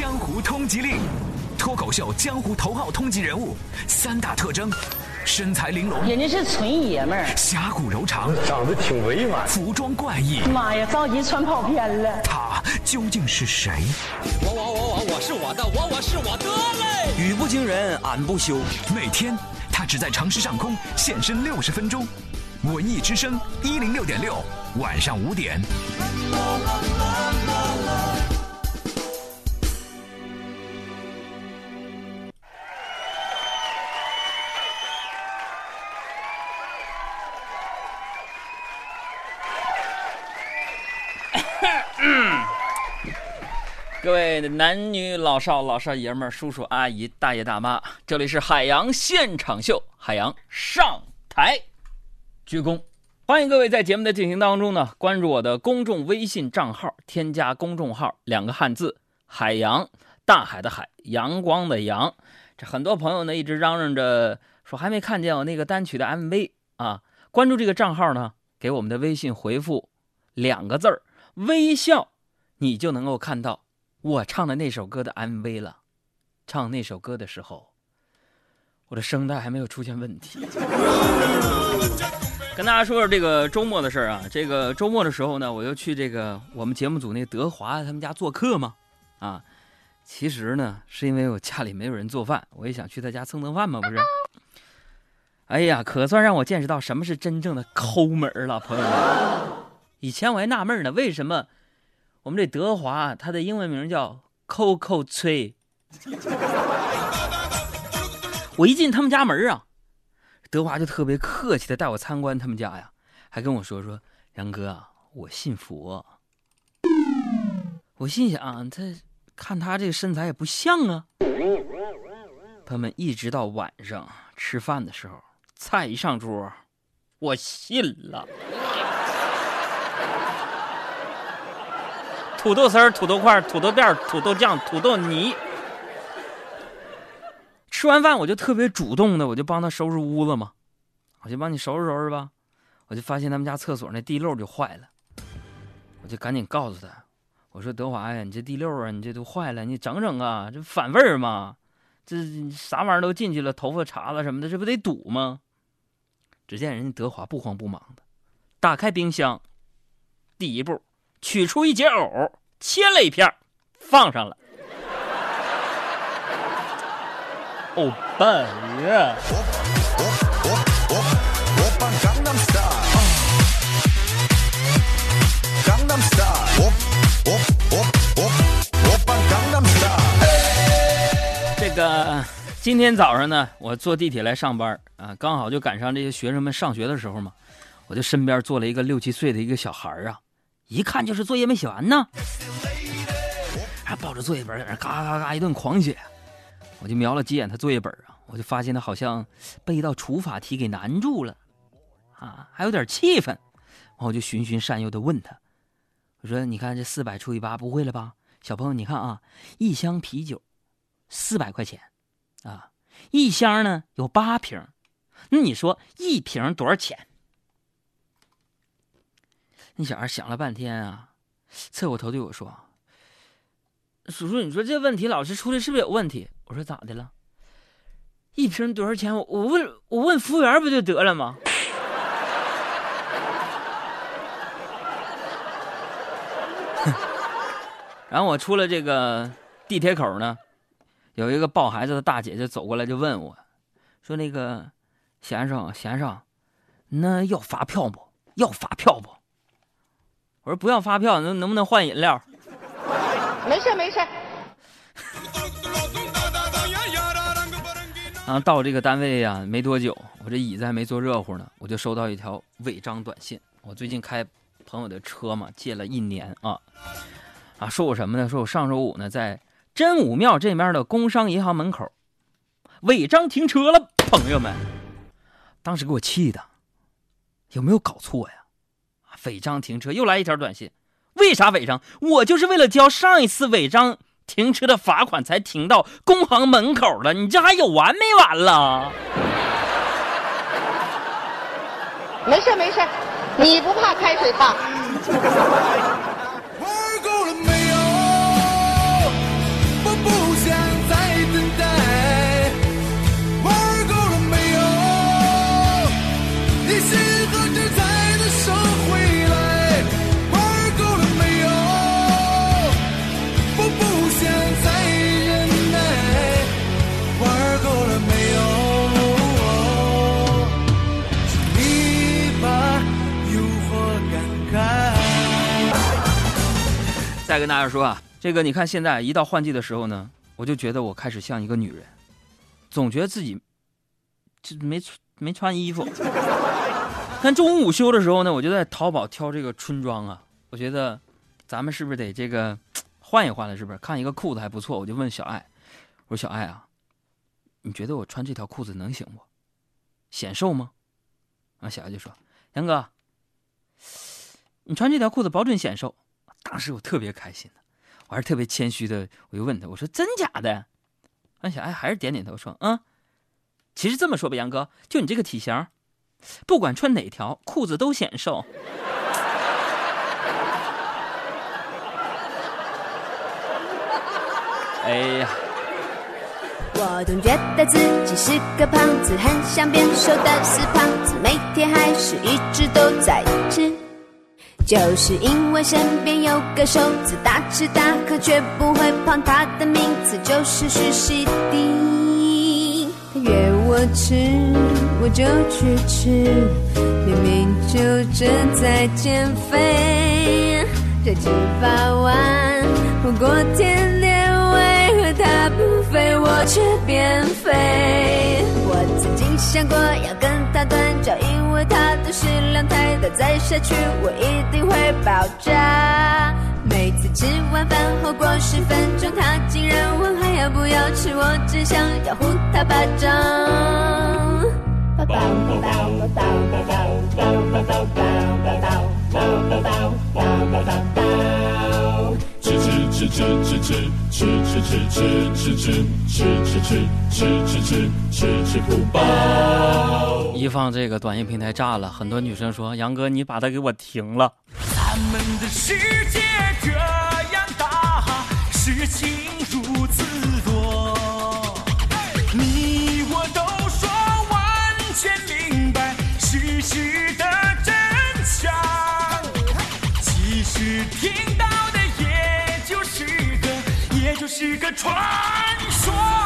江湖通缉令，脱口秀江湖头号通缉人物，三大特征：身材玲珑，人家是纯爷们儿。侠骨柔肠，长得挺委婉。服装怪异，妈呀，着急穿跑偏了。他究竟是谁？我我我我我是我的，我我是我的嘞！语不惊人俺不休。每天他只在城市上空现身六十分钟。文艺之声一零六点六，晚上五点。各位男女老少、老少爷们、叔叔阿姨、大爷大妈，这里是海洋现场秀，海洋上台鞠躬，欢迎各位在节目的进行当中呢，关注我的公众微信账号，添加公众号两个汉字“海洋”，大海的海，阳光的阳。这很多朋友呢一直嚷嚷着说还没看见我那个单曲的 MV 啊，关注这个账号呢，给我们的微信回复两个字儿“微笑”，你就能够看到。我唱的那首歌的 MV 了，唱那首歌的时候，我的声带还没有出现问题。跟大家说说这个周末的事儿啊，这个周末的时候呢，我又去这个我们节目组那德华他们家做客嘛，啊，其实呢是因为我家里没有人做饭，我也想去他家蹭蹭饭嘛，不是？哎呀，可算让我见识到什么是真正的抠门了，朋友们。以前我还纳闷呢，为什么？我们这德华，他的英文名叫 Coco 崔。我一进他们家门啊，德华就特别客气的带我参观他们家呀，还跟我说说：“杨哥，我信佛。”我心想，他看他这个身材也不像啊。他们一直到晚上吃饭的时候，菜一上桌，我信了。土豆丝儿、土豆块、土豆片、土豆酱、土豆泥。吃完饭我就特别主动的，我就帮他收拾屋子嘛，我就帮你收拾收拾吧。我就发现他们家厕所那地漏就坏了，我就赶紧告诉他，我说德华呀，你这地漏啊，你这都坏了，你整整啊，这反味儿嘛，这啥玩意儿都进去了，头发茬子什么的，这不得堵吗？只见人家德华不慌不忙的，打开冰箱，第一步。取出一截藕，切了一片，放上了。欧巴呀！这个今天早上呢，我坐地铁来上班啊，刚好就赶上这些学生们上学的时候嘛，我就身边坐了一个六七岁的一个小孩啊。一看就是作业没写完呢，还抱着作业本在那嘎嘎嘎一顿狂写，我就瞄了几眼他作业本啊，我就发现他好像被一道除法题给难住了，啊，还有点气愤，我就循循善诱的问他，我说：“你看这四百除以八不会了吧？小朋友，你看啊，一箱啤酒四百块钱，啊，一箱呢有八瓶，那你说一瓶多少钱？”那小孩想了半天啊，侧过头对我说：“叔叔，你说这问题老师出的是不是有问题？”我说：“咋的了？一瓶多少钱？我我问我问服务员不就得了吗？” 然后我出了这个地铁口呢，有一个抱孩子的大姐就走过来就问我，说：“那个先生先生，那要发票不？要发票不？”我说不要发票，能能不能换饮料？没事没事。然后到这个单位呀，没多久，我这椅子还没坐热乎呢，我就收到一条违章短信。我最近开朋友的车嘛，借了一年啊啊，说我什么呢？说我上周五呢，在真武庙这边的工商银行门口违章停车了，朋友们，当时给我气的，有没有搞错呀？违章停车，又来一条短信，为啥违章？我就是为了交上一次违章停车的罚款才停到工行门口的，你这还有完没完了？没事没事，你不怕开水烫。跟大家说啊，这个你看现在一到换季的时候呢，我就觉得我开始像一个女人，总觉得自己就没没穿衣服。看中午午休的时候呢，我就在淘宝挑这个春装啊，我觉得咱们是不是得这个换一换了？是不是？看一个裤子还不错，我就问小爱，我说小爱啊，你觉得我穿这条裤子能行不？显瘦吗？然后小爱就说：“杨哥，你穿这条裤子保准显瘦。”当时我特别开心我还是特别谦虚的，我就问他：“我说真假的？”安小爱还是点点头说：“嗯，其实这么说吧，杨哥，就你这个体型，不管穿哪条裤子都显瘦。”哎呀！我总觉得自己是个胖子，很想变瘦的死胖子，每天还是一直都在吃。就是因为身边有个瘦子，大吃大喝却不会胖，他的名字就是徐熙娣。他约我吃，我就去吃，明明就正在减肥，这吃八完不过天天为何他不肥，我却变肥。我曾经想过要跟他断脚，因为他的食量太大，再下去我一定会爆炸。每次吃完饭后过十分钟，他竟然问还要不要吃，我只想要呼他巴掌。吃吃吃吃吃吃吃吃吃吃吃吃吃吃吃吃吃吃吃不饱。放这个短信平台炸了，很多女生说：“杨哥，你把它给我停了。”咱们的世界这样大，事情如此多，你我都说完全明白事实的真相，其实听到的也就是个，也就是个传说。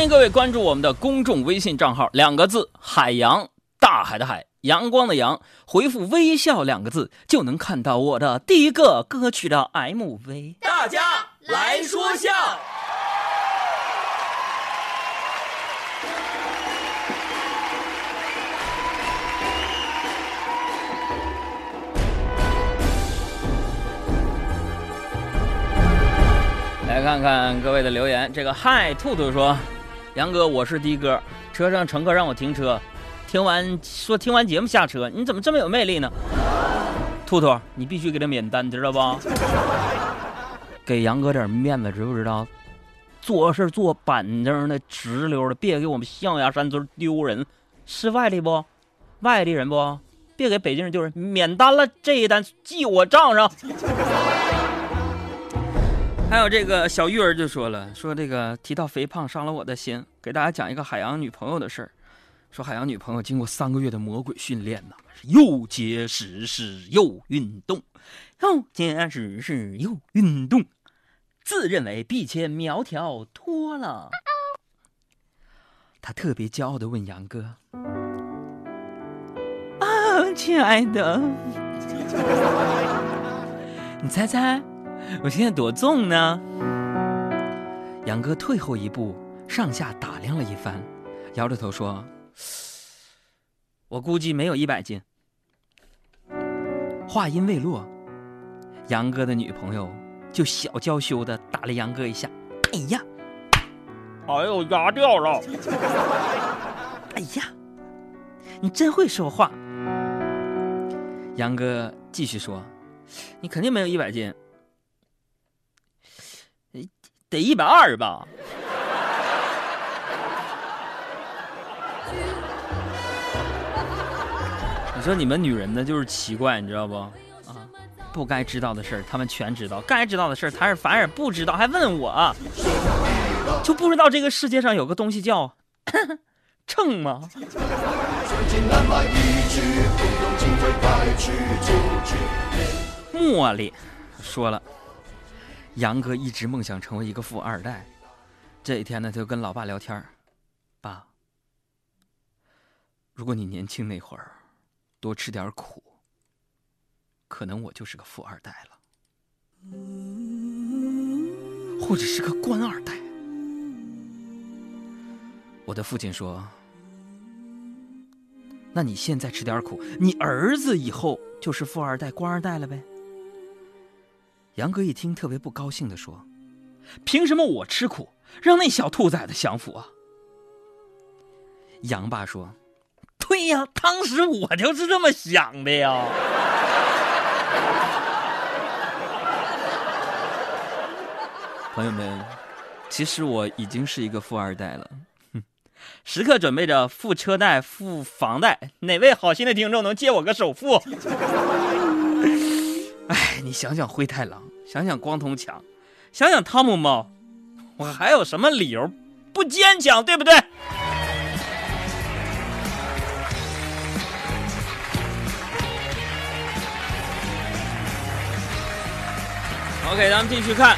欢迎各位关注我们的公众微信账号，两个字：海洋，大海的海，阳光的阳。回复“微笑”两个字，就能看到我的第一个歌曲的 MV。大家来说笑。来看看各位的留言。这个嗨兔兔说：“杨哥，我是的哥，车上乘客让我停车，听完说听完节目下车，你怎么这么有魅力呢？”兔兔，你必须给他免单，知道不？给杨哥点面子，知不知道？做事做板正的、直溜的，别给我们象牙山村丢人。是外地不？外地人不？别给北京人丢人。免单了，这一单记我账上。还有这个小玉儿就说了，说这个提到肥胖伤了我的心，给大家讲一个海洋女朋友的事儿。说海洋女朋友经过三个月的魔鬼训练呐，又节食是又运动，又节食是又运动，自认为比以前苗条多了。她特别骄傲的问杨哥：“啊，亲爱的，你猜猜？”我现在多重呢？杨哥退后一步，上下打量了一番，摇着头说：“我估计没有一百斤。”话音未落，杨哥的女朋友就小娇羞的打了杨哥一下。哎呀，哎呦，牙掉了！哎呀，你真会说话。杨哥继续说：“你肯定没有一百斤。”得一百二吧。你说你们女人呢，就是奇怪，你知道不？啊，不该知道的事儿，他们全知道；该知道的事儿，他是反而不知道，还问我，就不知道这个世界上有个东西叫 秤吗？茉莉说了。杨哥一直梦想成为一个富二代，这一天呢，他就跟老爸聊天爸，如果你年轻那会儿多吃点苦，可能我就是个富二代了，或者是个官二代。我的父亲说：“那你现在吃点苦，你儿子以后就是富二代、官二代了呗。”杨哥一听，特别不高兴的说：“凭什么我吃苦，让那小兔崽子享福啊？”杨爸说：“对呀，当时我就是这么想的呀。”朋友们，其实我已经是一个富二代了，时刻准备着付车贷、付房贷。哪位好心的听众能借我个首付？你想想灰太狼，想想光头强，想想汤姆猫，我还有什么理由不坚强？对不对？OK，咱们继续看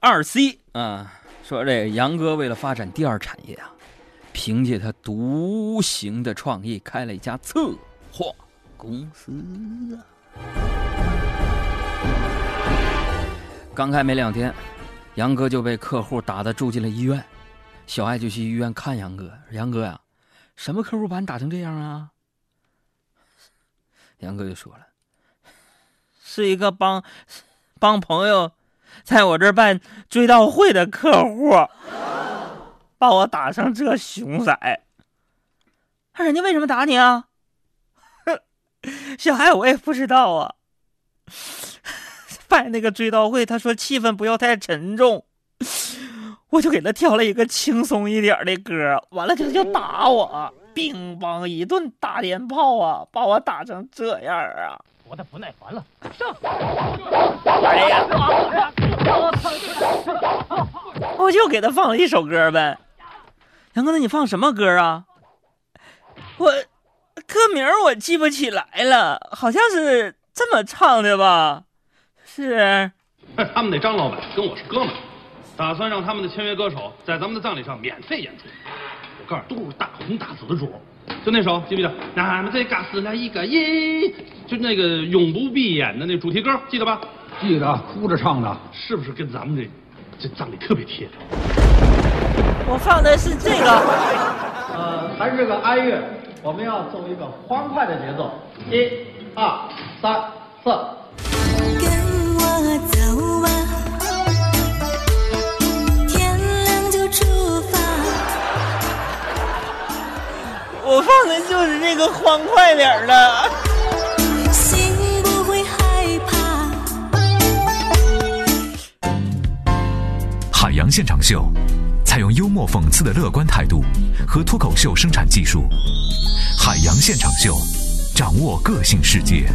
二 C 啊，说这杨哥为了发展第二产业啊，凭借他独行的创意，开了一家策划公司啊。刚开没两天，杨哥就被客户打的住进了医院，小爱就去医院看杨哥，杨哥呀，什么客户把你打成这样啊？杨哥就说了：“是一个帮帮朋友在我这儿办追悼会的客户，把我打成这熊色。那人家为什么打你啊？小孩，我也不知道啊。办那个追悼会，他说气氛不要太沉重，我就给他挑了一个轻松一点的歌，完了他就打我。”乒乓一顿大连炮啊，把我打成这样啊！我的不耐烦了，上！哎呀！我就给他放了一首歌呗。杨哥，那你放什么歌啊？我歌名我记不起来了，好像是这么唱的吧？是。他们那张老板跟我是哥们，打算让他们的签约歌手在咱们的葬礼上免费演出。我告诉你都是大红大紫的主，就那首记不记得？俺们这嘎死了一个耶，就那个永不闭眼的那主题歌，记得吧？记得，哭着唱的，是不是跟咱们这这葬礼特别贴？我放的是这个，呃，还是个哀乐，我们要奏一个欢快的节奏，一、二、三、四。跟我走吧。天亮就出发我放的就是这个欢快点的。心不会害怕。海洋现场秀，采用幽默讽刺的乐观态度和脱口秀生产技术。海洋现场秀，掌握个性世界。